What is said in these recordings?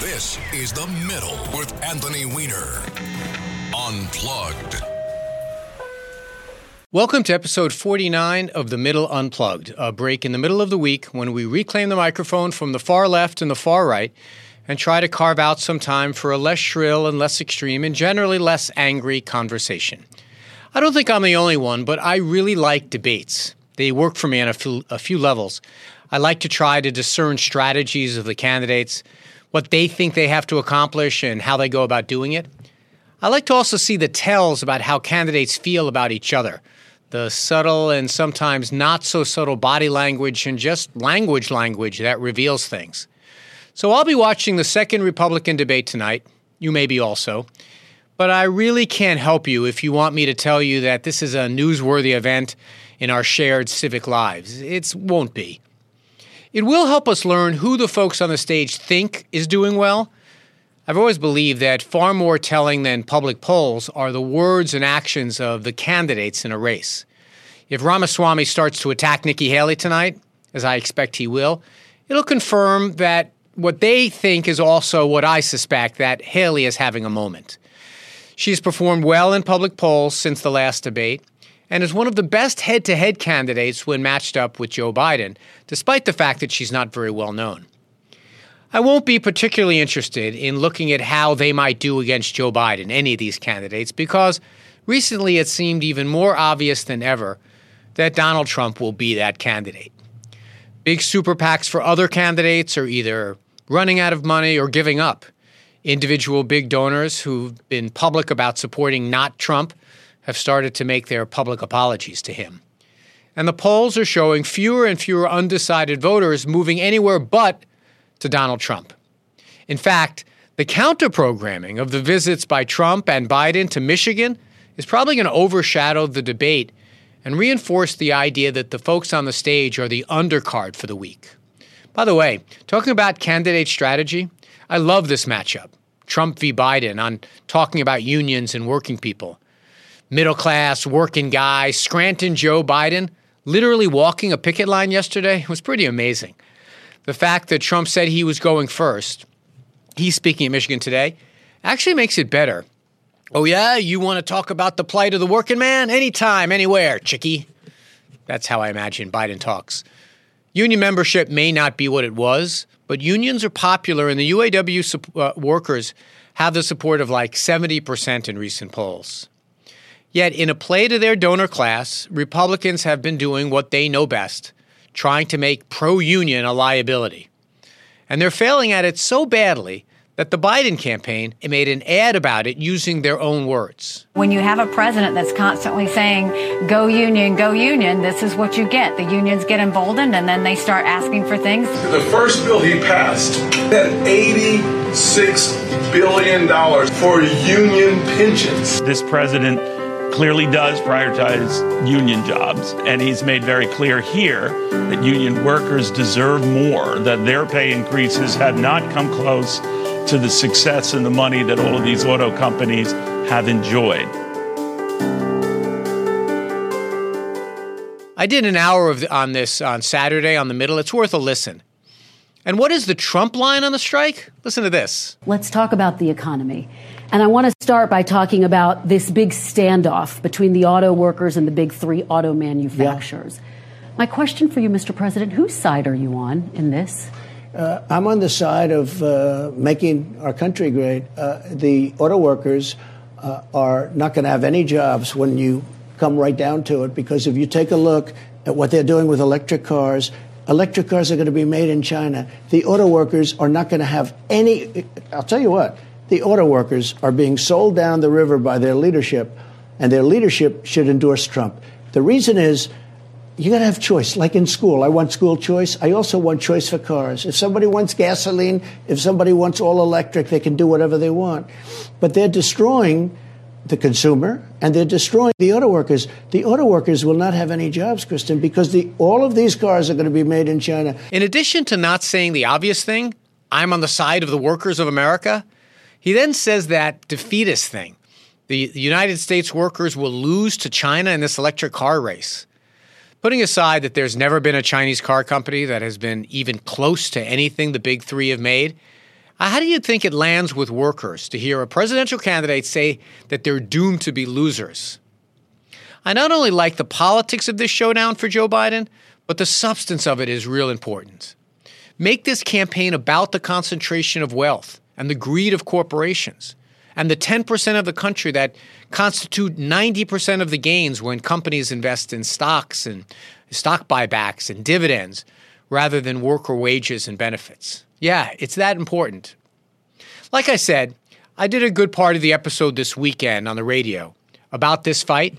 This is The Middle with Anthony Weiner. Unplugged. Welcome to episode 49 of The Middle Unplugged, a break in the middle of the week when we reclaim the microphone from the far left and the far right and try to carve out some time for a less shrill and less extreme and generally less angry conversation. I don't think I'm the only one, but I really like debates. They work for me on a few, a few levels. I like to try to discern strategies of the candidates, what they think they have to accomplish, and how they go about doing it. I like to also see the tells about how candidates feel about each other, the subtle and sometimes not so subtle body language and just language language that reveals things. So I'll be watching the second Republican debate tonight. You may be also. But I really can't help you if you want me to tell you that this is a newsworthy event in our shared civic lives. It won't be. It will help us learn who the folks on the stage think is doing well. I've always believed that far more telling than public polls are the words and actions of the candidates in a race. If Ramaswamy starts to attack Nikki Haley tonight, as I expect he will, it'll confirm that what they think is also what I suspect that Haley is having a moment. She's performed well in public polls since the last debate and is one of the best head to head candidates when matched up with Joe Biden, despite the fact that she's not very well known. I won't be particularly interested in looking at how they might do against Joe Biden, any of these candidates, because recently it seemed even more obvious than ever that Donald Trump will be that candidate. Big super PACs for other candidates are either running out of money or giving up. Individual big donors who've been public about supporting not Trump have started to make their public apologies to him. And the polls are showing fewer and fewer undecided voters moving anywhere but to Donald Trump. In fact, the counter programming of the visits by Trump and Biden to Michigan is probably going to overshadow the debate and reinforce the idea that the folks on the stage are the undercard for the week. By the way, talking about candidate strategy, I love this matchup Trump v. Biden on talking about unions and working people middle class, working guy, Scranton Joe Biden, literally walking a picket line yesterday was pretty amazing. The fact that Trump said he was going first, he's speaking at Michigan today, actually makes it better. Oh, yeah, you want to talk about the plight of the working man? Anytime, anywhere, chickie. That's how I imagine Biden talks. Union membership may not be what it was, but unions are popular, and the UAW uh, workers have the support of like 70% in recent polls. Yet, in a play to their donor class, Republicans have been doing what they know best trying to make pro union a liability. And they're failing at it so badly that the Biden campaign made an ad about it using their own words. When you have a president that's constantly saying, go union, go union, this is what you get. The unions get emboldened and then they start asking for things. The first bill he passed had $86 billion for union pensions. This president clearly does prioritize union jobs. And he's made very clear here that union workers deserve more, that their pay increases have not come close to the success and the money that all of these auto companies have enjoyed. I did an hour of, on this on Saturday on the middle. It's worth a listen. And what is the Trump line on the strike? Listen to this. Let's talk about the economy. And I want to start by talking about this big standoff between the auto workers and the big three auto manufacturers. Yeah. My question for you, Mr. President, whose side are you on in this? Uh, I'm on the side of uh, making our country great. Uh, the auto workers uh, are not going to have any jobs when you come right down to it, because if you take a look at what they're doing with electric cars, electric cars are going to be made in China. The auto workers are not going to have any. I'll tell you what, the auto workers are being sold down the river by their leadership, and their leadership should endorse Trump. The reason is you got to have choice. Like in school, I want school choice. I also want choice for cars. If somebody wants gasoline, if somebody wants all electric, they can do whatever they want. But they're destroying the consumer and they're destroying the auto workers. The auto workers will not have any jobs, Kristen, because the, all of these cars are going to be made in China. In addition to not saying the obvious thing, I'm on the side of the workers of America. He then says that defeatist thing. The, the United States workers will lose to China in this electric car race. Putting aside that there's never been a Chinese car company that has been even close to anything the big three have made, Uh, how do you think it lands with workers to hear a presidential candidate say that they're doomed to be losers? I not only like the politics of this showdown for Joe Biden, but the substance of it is real important. Make this campaign about the concentration of wealth and the greed of corporations and the 10% of the country that constitute 90% of the gains when companies invest in stocks and stock buybacks and dividends rather than worker wages and benefits. Yeah, it's that important. Like I said, I did a good part of the episode this weekend on the radio about this fight.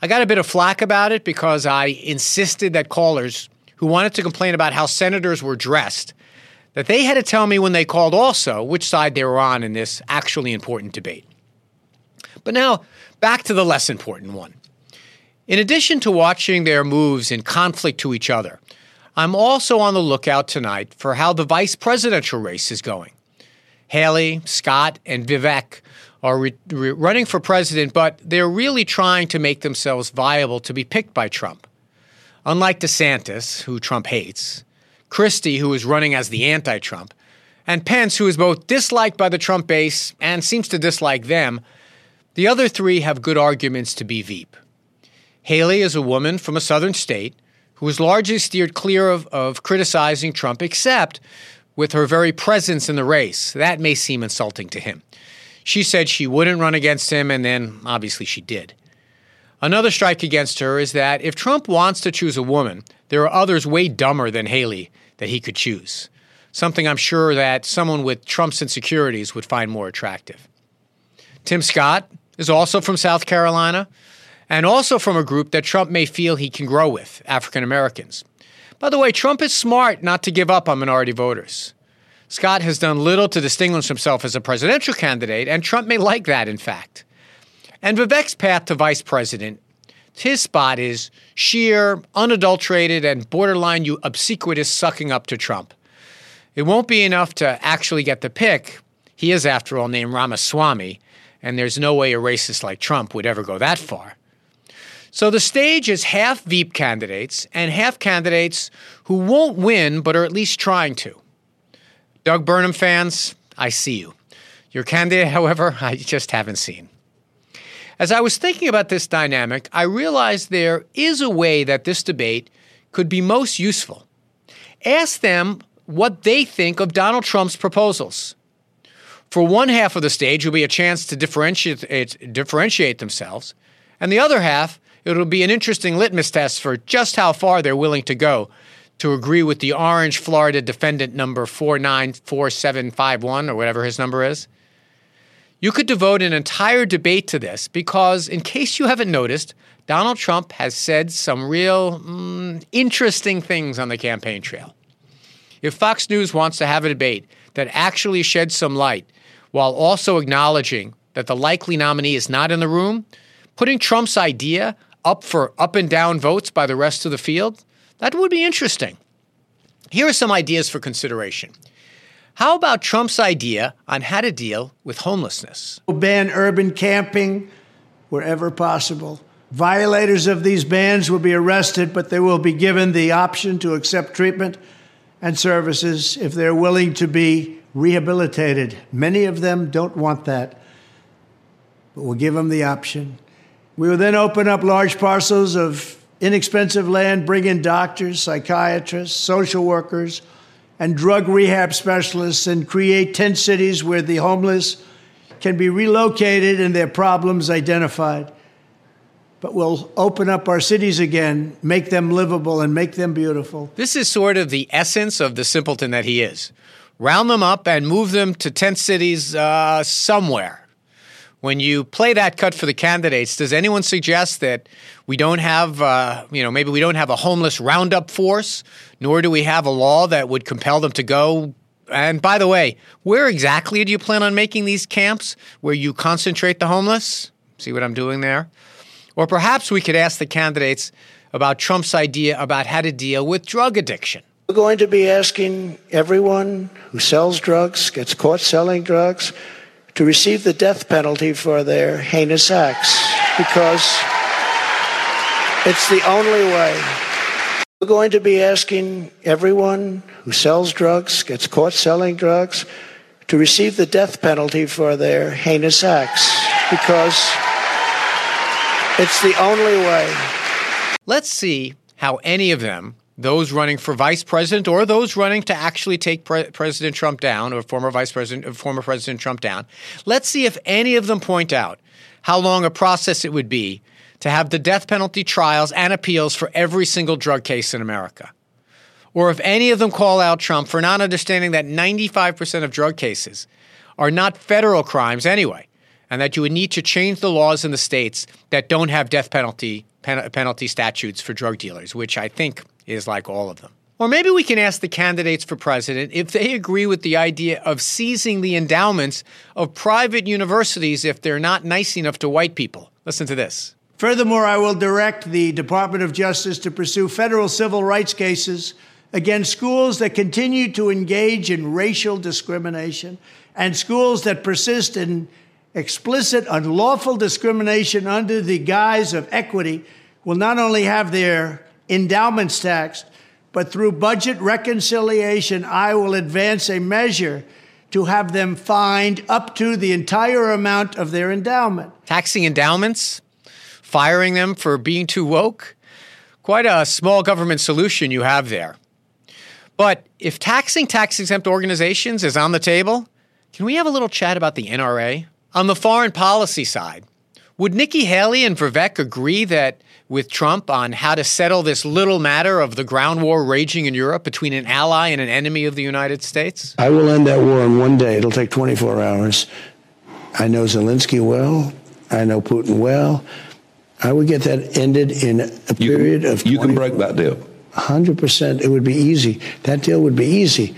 I got a bit of flack about it because I insisted that callers who wanted to complain about how senators were dressed that they had to tell me when they called also which side they were on in this actually important debate. But now, back to the less important one. In addition to watching their moves in conflict to each other, I'm also on the lookout tonight for how the vice presidential race is going. Haley, Scott, and Vivek are re- re- running for president, but they're really trying to make themselves viable to be picked by Trump. Unlike DeSantis, who Trump hates, Christie, who is running as the anti Trump, and Pence, who is both disliked by the Trump base and seems to dislike them, the other three have good arguments to be Veep. Haley is a woman from a southern state who has largely steered clear of, of criticizing Trump, except with her very presence in the race. That may seem insulting to him. She said she wouldn't run against him, and then obviously she did. Another strike against her is that if Trump wants to choose a woman, there are others way dumber than Haley that he could choose, something I'm sure that someone with Trump's insecurities would find more attractive. Tim Scott is also from South Carolina and also from a group that Trump may feel he can grow with African Americans. By the way, Trump is smart not to give up on minority voters. Scott has done little to distinguish himself as a presidential candidate, and Trump may like that, in fact. And Vivek's path to vice president his spot is sheer, unadulterated, and borderline you obsequious sucking up to Trump. It won't be enough to actually get the pick. He is, after all, named Ramaswamy, and there's no way a racist like Trump would ever go that far. So the stage is half Veep candidates and half candidates who won't win but are at least trying to. Doug Burgum fans, I see you. Your candidate, however, I just haven't seen. As I was thinking about this dynamic, I realized there is a way that this debate could be most useful. Ask them what they think of Donald Trump's proposals. For one half of the stage, will be a chance to differentiate, differentiate themselves, and the other half, it'll be an interesting litmus test for just how far they're willing to go to agree with the Orange Florida defendant number 494751 or whatever his number is. You could devote an entire debate to this because, in case you haven't noticed, Donald Trump has said some real mm, interesting things on the campaign trail. If Fox News wants to have a debate that actually sheds some light while also acknowledging that the likely nominee is not in the room, putting Trump's idea up for up and down votes by the rest of the field, that would be interesting. Here are some ideas for consideration. How about Trump's idea on how to deal with homelessness? We'll ban urban camping wherever possible. Violators of these bans will be arrested, but they will be given the option to accept treatment and services if they're willing to be rehabilitated. Many of them don't want that, but we'll give them the option. We will then open up large parcels of inexpensive land, bring in doctors, psychiatrists, social workers, and drug rehab specialists and create tent cities where the homeless can be relocated and their problems identified. But we'll open up our cities again, make them livable, and make them beautiful. This is sort of the essence of the simpleton that he is. Round them up and move them to tent cities uh, somewhere when you play that cut for the candidates, does anyone suggest that we don't have, uh, you know, maybe we don't have a homeless roundup force, nor do we have a law that would compel them to go? And by the way, where exactly do you plan on making these camps where you concentrate the homeless? See what I'm doing there? Or perhaps we could ask the candidates about Trump's idea about how to deal with drug addiction. We're going to be asking everyone who sells drugs, gets caught selling drugs, to receive the death penalty for their heinous acts because it's the only way. We're going to be asking everyone who sells drugs, gets caught selling drugs, to receive the death penalty for their heinous acts because it's the only way. Let's see how any of them, those running for vice president or those running to actually take Pre- President Trump down or former vice president, former President Trump down, let's see if any of them point out how long a process it would be to have the death penalty trials and appeals for every single drug case in America. Or if any of them call out Trump for not understanding that 95% of drug cases are not federal crimes anyway, and that you would need to change the laws in the states that don't have death penalty pen- penalty statutes for drug dealers, which I think is like all of them. Or maybe we can ask the candidates for president if they agree with the idea of seizing the endowments of private universities if they're not nice enough to white people. Listen to this. Furthermore, I will direct the Department of Justice to pursue federal civil rights cases against schools that continue to engage in racial discrimination and schools that persist in explicit unlawful discrimination under the guise of equity will not only have their endowments taxed, but through budget reconciliation, I will advance a measure to have them fined up to the entire amount of their endowment. Taxing endowments? Firing them for being too woke? Quite a small government solution you have there. But if taxing tax exempt organizations is on the table, can we have a little chat about the NRA? On the foreign policy side, would Nikki Haley and Vivek agree that with Trump on how to settle this little matter of the ground war raging in Europe between an ally and an enemy of the United States? I will end that war in one day. It'll take 24 hours. I know Zelensky well. I know Putin well. I would get that ended in a period can, of. You can break that deal. 100%. It would be easy. That deal would be easy.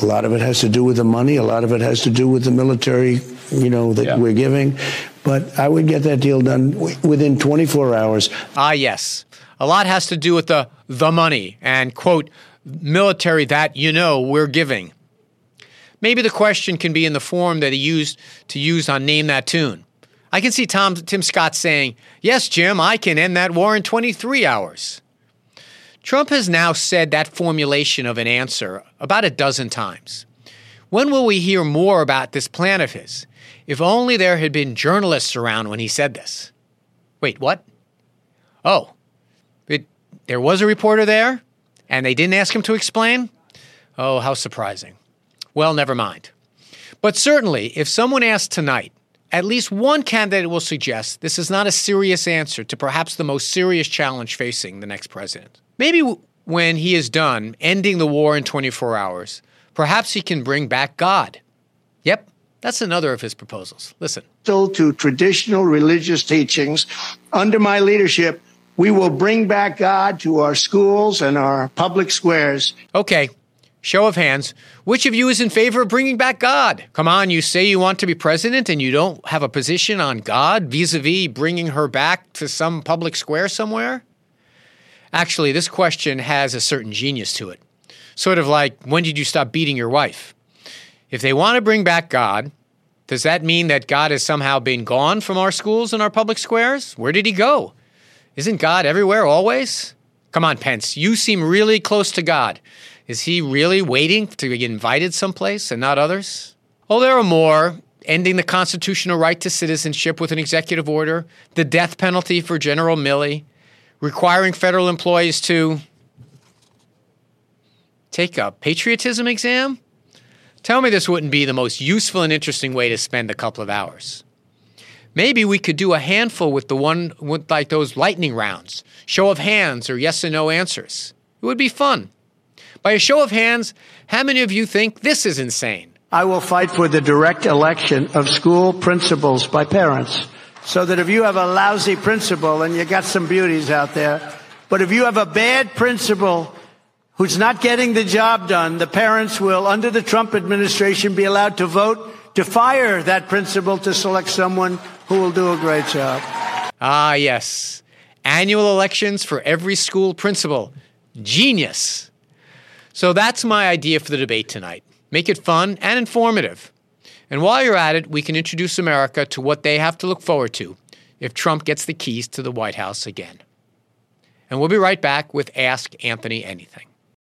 A lot of it has to do with the money. A lot of it has to do with the military, you know, that Yeah. we're giving. But I would get that deal done w- within 24 hours. Ah, yes. A lot has to do with the the money and quote military that you know we're giving. Maybe the question can be in the form that he used to use on Name That Tune. I can see Tom Tim Scott saying, "Yes, Jim, I can end that war in 23 hours." Trump has now said that formulation of an answer about a dozen times. When will we hear more about this plan of his? If only there had been journalists around when he said this. Wait, what? Oh, it, there was a reporter there, and they didn't ask him to explain? Oh, how surprising. Well, never mind. But certainly, if someone asked tonight, at least one candidate will suggest this is not a serious answer to perhaps the most serious challenge facing the next president. Maybe w- when he is done ending the war in 24 hours, perhaps he can bring back God. Yep, that's another of his proposals. Listen. Still to traditional religious teachings. Under my leadership, we will bring back God to our schools and our public squares. Okay, show of hands. Which of you is in favor of bringing back God? Come on, you say you want to be president and you don't have a position on God vis a vis bringing her back to some public square somewhere? Actually, this question has a certain genius to it. Sort of like, when did you stop beating your wife? If they want to bring back God, does that mean that God has somehow been gone from our schools and our public squares? Where did he go? Isn't God everywhere always? Come on, Pence, you seem really close to God. Is he really waiting to be invited someplace and not others? Oh, there are more. Ending the constitutional right to citizenship with an executive order, the death penalty for General Milley, requiring federal employees to take a patriotism exam? Tell me this wouldn't be the most useful and interesting way to spend a couple of hours. Maybe we could do a handful with the one with like those lightning rounds, show of hands or yes and no answers. It would be fun. By a show of hands, how many of you think this is insane? I will fight for the direct election of school principals by parents. So that if you have a lousy principal, and you got some beauties out there, but if you have a bad principal who's not getting the job done, the parents will, under the Trump administration, be allowed to vote to fire that principal to select someone who will do a great job. Ah, yes. Annual elections for every school principal. Genius. So that's my idea for the debate tonight. Make it fun and informative. And while you're at it, we can introduce America to what they have to look forward to if Trump gets the keys to the White House again. And we'll be right back with Ask Anthony Anything.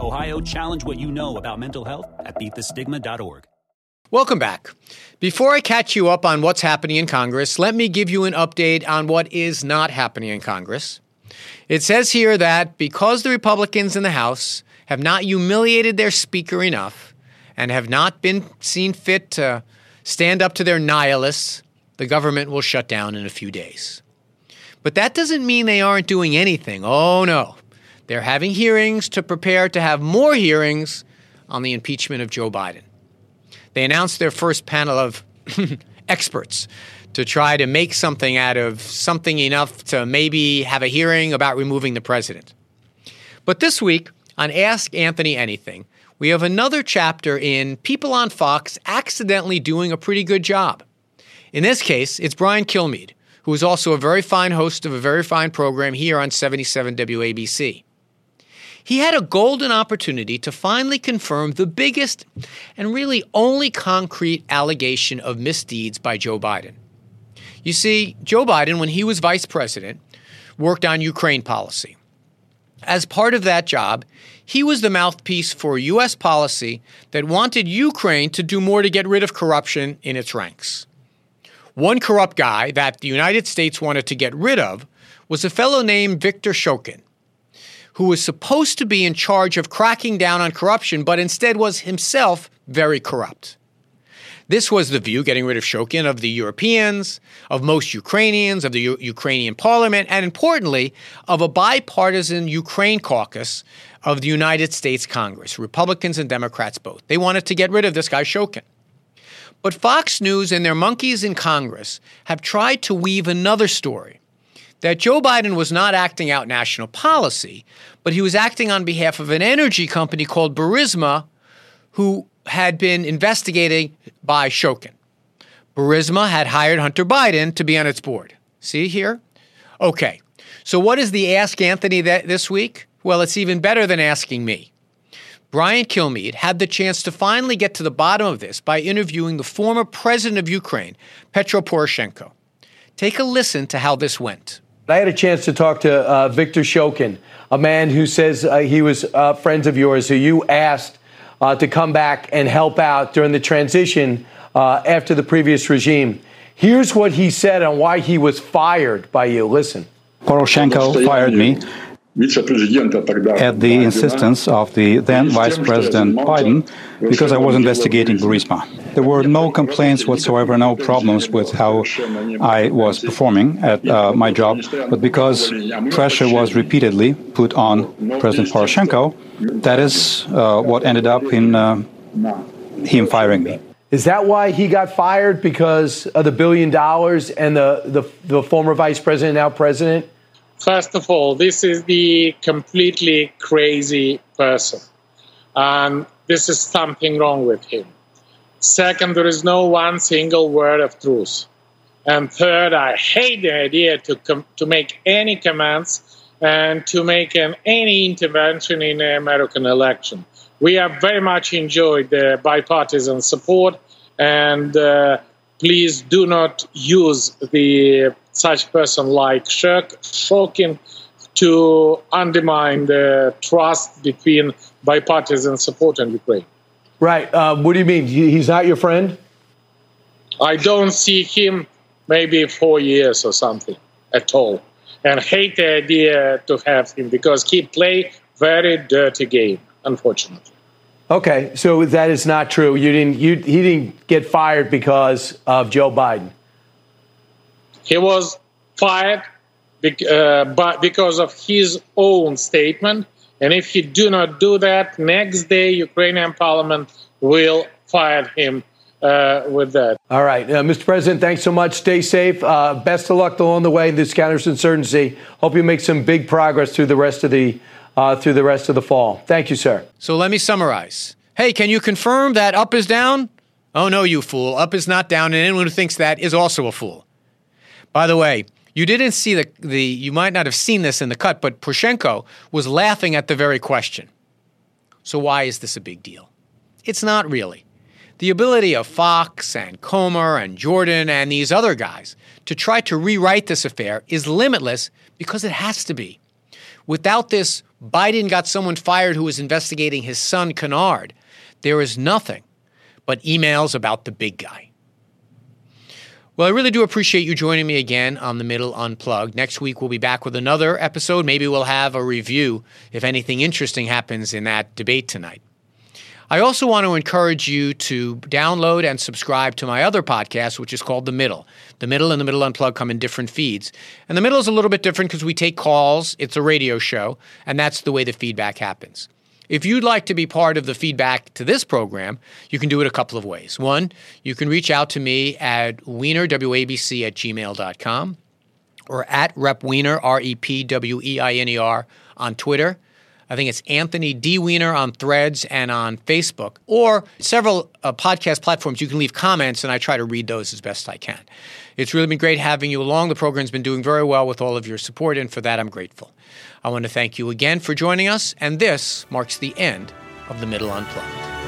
Ohio, challenge what you know about mental health at beatthestigma.org. Welcome back. Before I catch you up on what's happening in Congress, let me give you an update on what is not happening in Congress. It says here that because the Republicans in the House have not humiliated their Speaker enough and have not been seen fit to stand up to their nihilists, the government will shut down in a few days. But that doesn't mean they aren't doing anything. Oh, no. They're having hearings to prepare to have more hearings on the impeachment of Joe Biden. They announced their first panel of experts to try to make something out of something enough to maybe have a hearing about removing the president. But this week, on Ask Anthony Anything, we have another chapter in People on Fox accidentally doing a pretty good job. In this case, it's Brian Kilmeade, who is also a very fine host of a very fine program here on 77 WABC. He had a golden opportunity to finally confirm the biggest and really only concrete allegation of misdeeds by Joe Biden. You see, Joe Biden, when he was vice president, worked on Ukraine policy. As part of that job, he was the mouthpiece for U.S. policy that wanted Ukraine to do more to get rid of corruption in its ranks. One corrupt guy that the United States wanted to get rid of was a fellow named Viktor Shokin, who was supposed to be in charge of cracking down on corruption, but instead was himself very corrupt. This was the view, getting rid of Shokin, of the Europeans, of most Ukrainians, of the U- Ukrainian parliament, and importantly, of a bipartisan Ukraine caucus of the United States Congress, Republicans and Democrats both. They wanted to get rid of this guy, Shokin. But Fox News and their monkeys in Congress have tried to weave another story that Joe Biden was not acting out national policy, but he was acting on behalf of an energy company called Burisma, who had been investigated by Shokin. Burisma had hired Hunter Biden to be on its board. See here? Okay. So, what is the Ask Anthony that this week? Well, it's even better than asking me. Brian Kilmeade had the chance to finally get to the bottom of this by interviewing the former president of Ukraine, Petro Poroshenko. Take a listen to how this went. I had a chance to talk to uh, Viktor Shokin, a man who says uh, he was uh, friends of yours, who you asked uh, to come back and help out during the transition uh, after the previous regime. Here's what he said on why he was fired by you. Listen. Poroshenko fired me at the insistence of the then Vice President Biden because I was investigating Burisma. There were no complaints whatsoever, no problems with how I was performing at uh, my job, but because pressure was repeatedly put on President Poroshenko, that is uh, what ended up in uh, him firing me. Is that why he got fired because of the billion dollars and the, the, the former vice president, now president? First of all, this is the completely crazy person. And this is something wrong with him. Second, there is no one single word of truth. And third, I hate the idea to, com- to make any comments and to make an, any intervention in the American election. We have very much enjoyed the bipartisan support, and uh, please do not use the such person like Shark Shokin to undermine the trust between bipartisan support in Ukraine. Right. Uh, what do you mean? He's not your friend? I don't see him maybe four years or something at all, and hate the idea to have him because he play very dirty game, unfortunately. Okay, so that is not true. You didn't. You he didn't get fired because of Joe Biden. He was fired uh, but because of his own statement. And if he do not do that, next day Ukrainian parliament will fire him uh, with that. All right, uh, Mr. President, thanks so much. Stay safe. Uh, best of luck along the way in this counterinsurgency. Hope you make some big progress through the rest of the uh, through the rest of the fall. Thank you, sir. So let me summarize. Hey, can you confirm that up is down? Oh no, you fool. Up is not down, and anyone who thinks that is also a fool. By the way, you didn't see the, the you might not have seen this in the cut, but Poroshenko was laughing at the very question. So why is this a big deal? It's not really. The ability of Fox and Comer and Jordan and these other guys to try to rewrite this affair is limitless because it has to be. Without this, Biden got someone fired who was investigating his son Kennard. There is nothing but emails about the big guy. Well, I really do appreciate you joining me again on the Middle Unplugged. Next week, we'll be back with another episode. Maybe we'll have a review if anything interesting happens in that debate tonight. I also want to encourage you to download and subscribe to my other podcast, which is called The Middle. The Middle and The Middle Unplugged come in different feeds. And The Middle is a little bit different because we take calls, it's a radio show, and that's the way the feedback happens. If you'd like to be part of the feedback to this program, you can do it a couple of ways. One, you can reach out to me at weinerwabc at gmail.com or at Rep Weiner, R E P W E I N E R, on Twitter. I think it's Anthony D. Weiner on Threads and on Facebook, or several uh, podcast platforms. You can leave comments, and I try to read those as best I can. It's really been great having you along. The program's been doing very well with all of your support, and for that, I'm grateful. I want to thank you again for joining us, and this marks the end of the Middle Unplugged.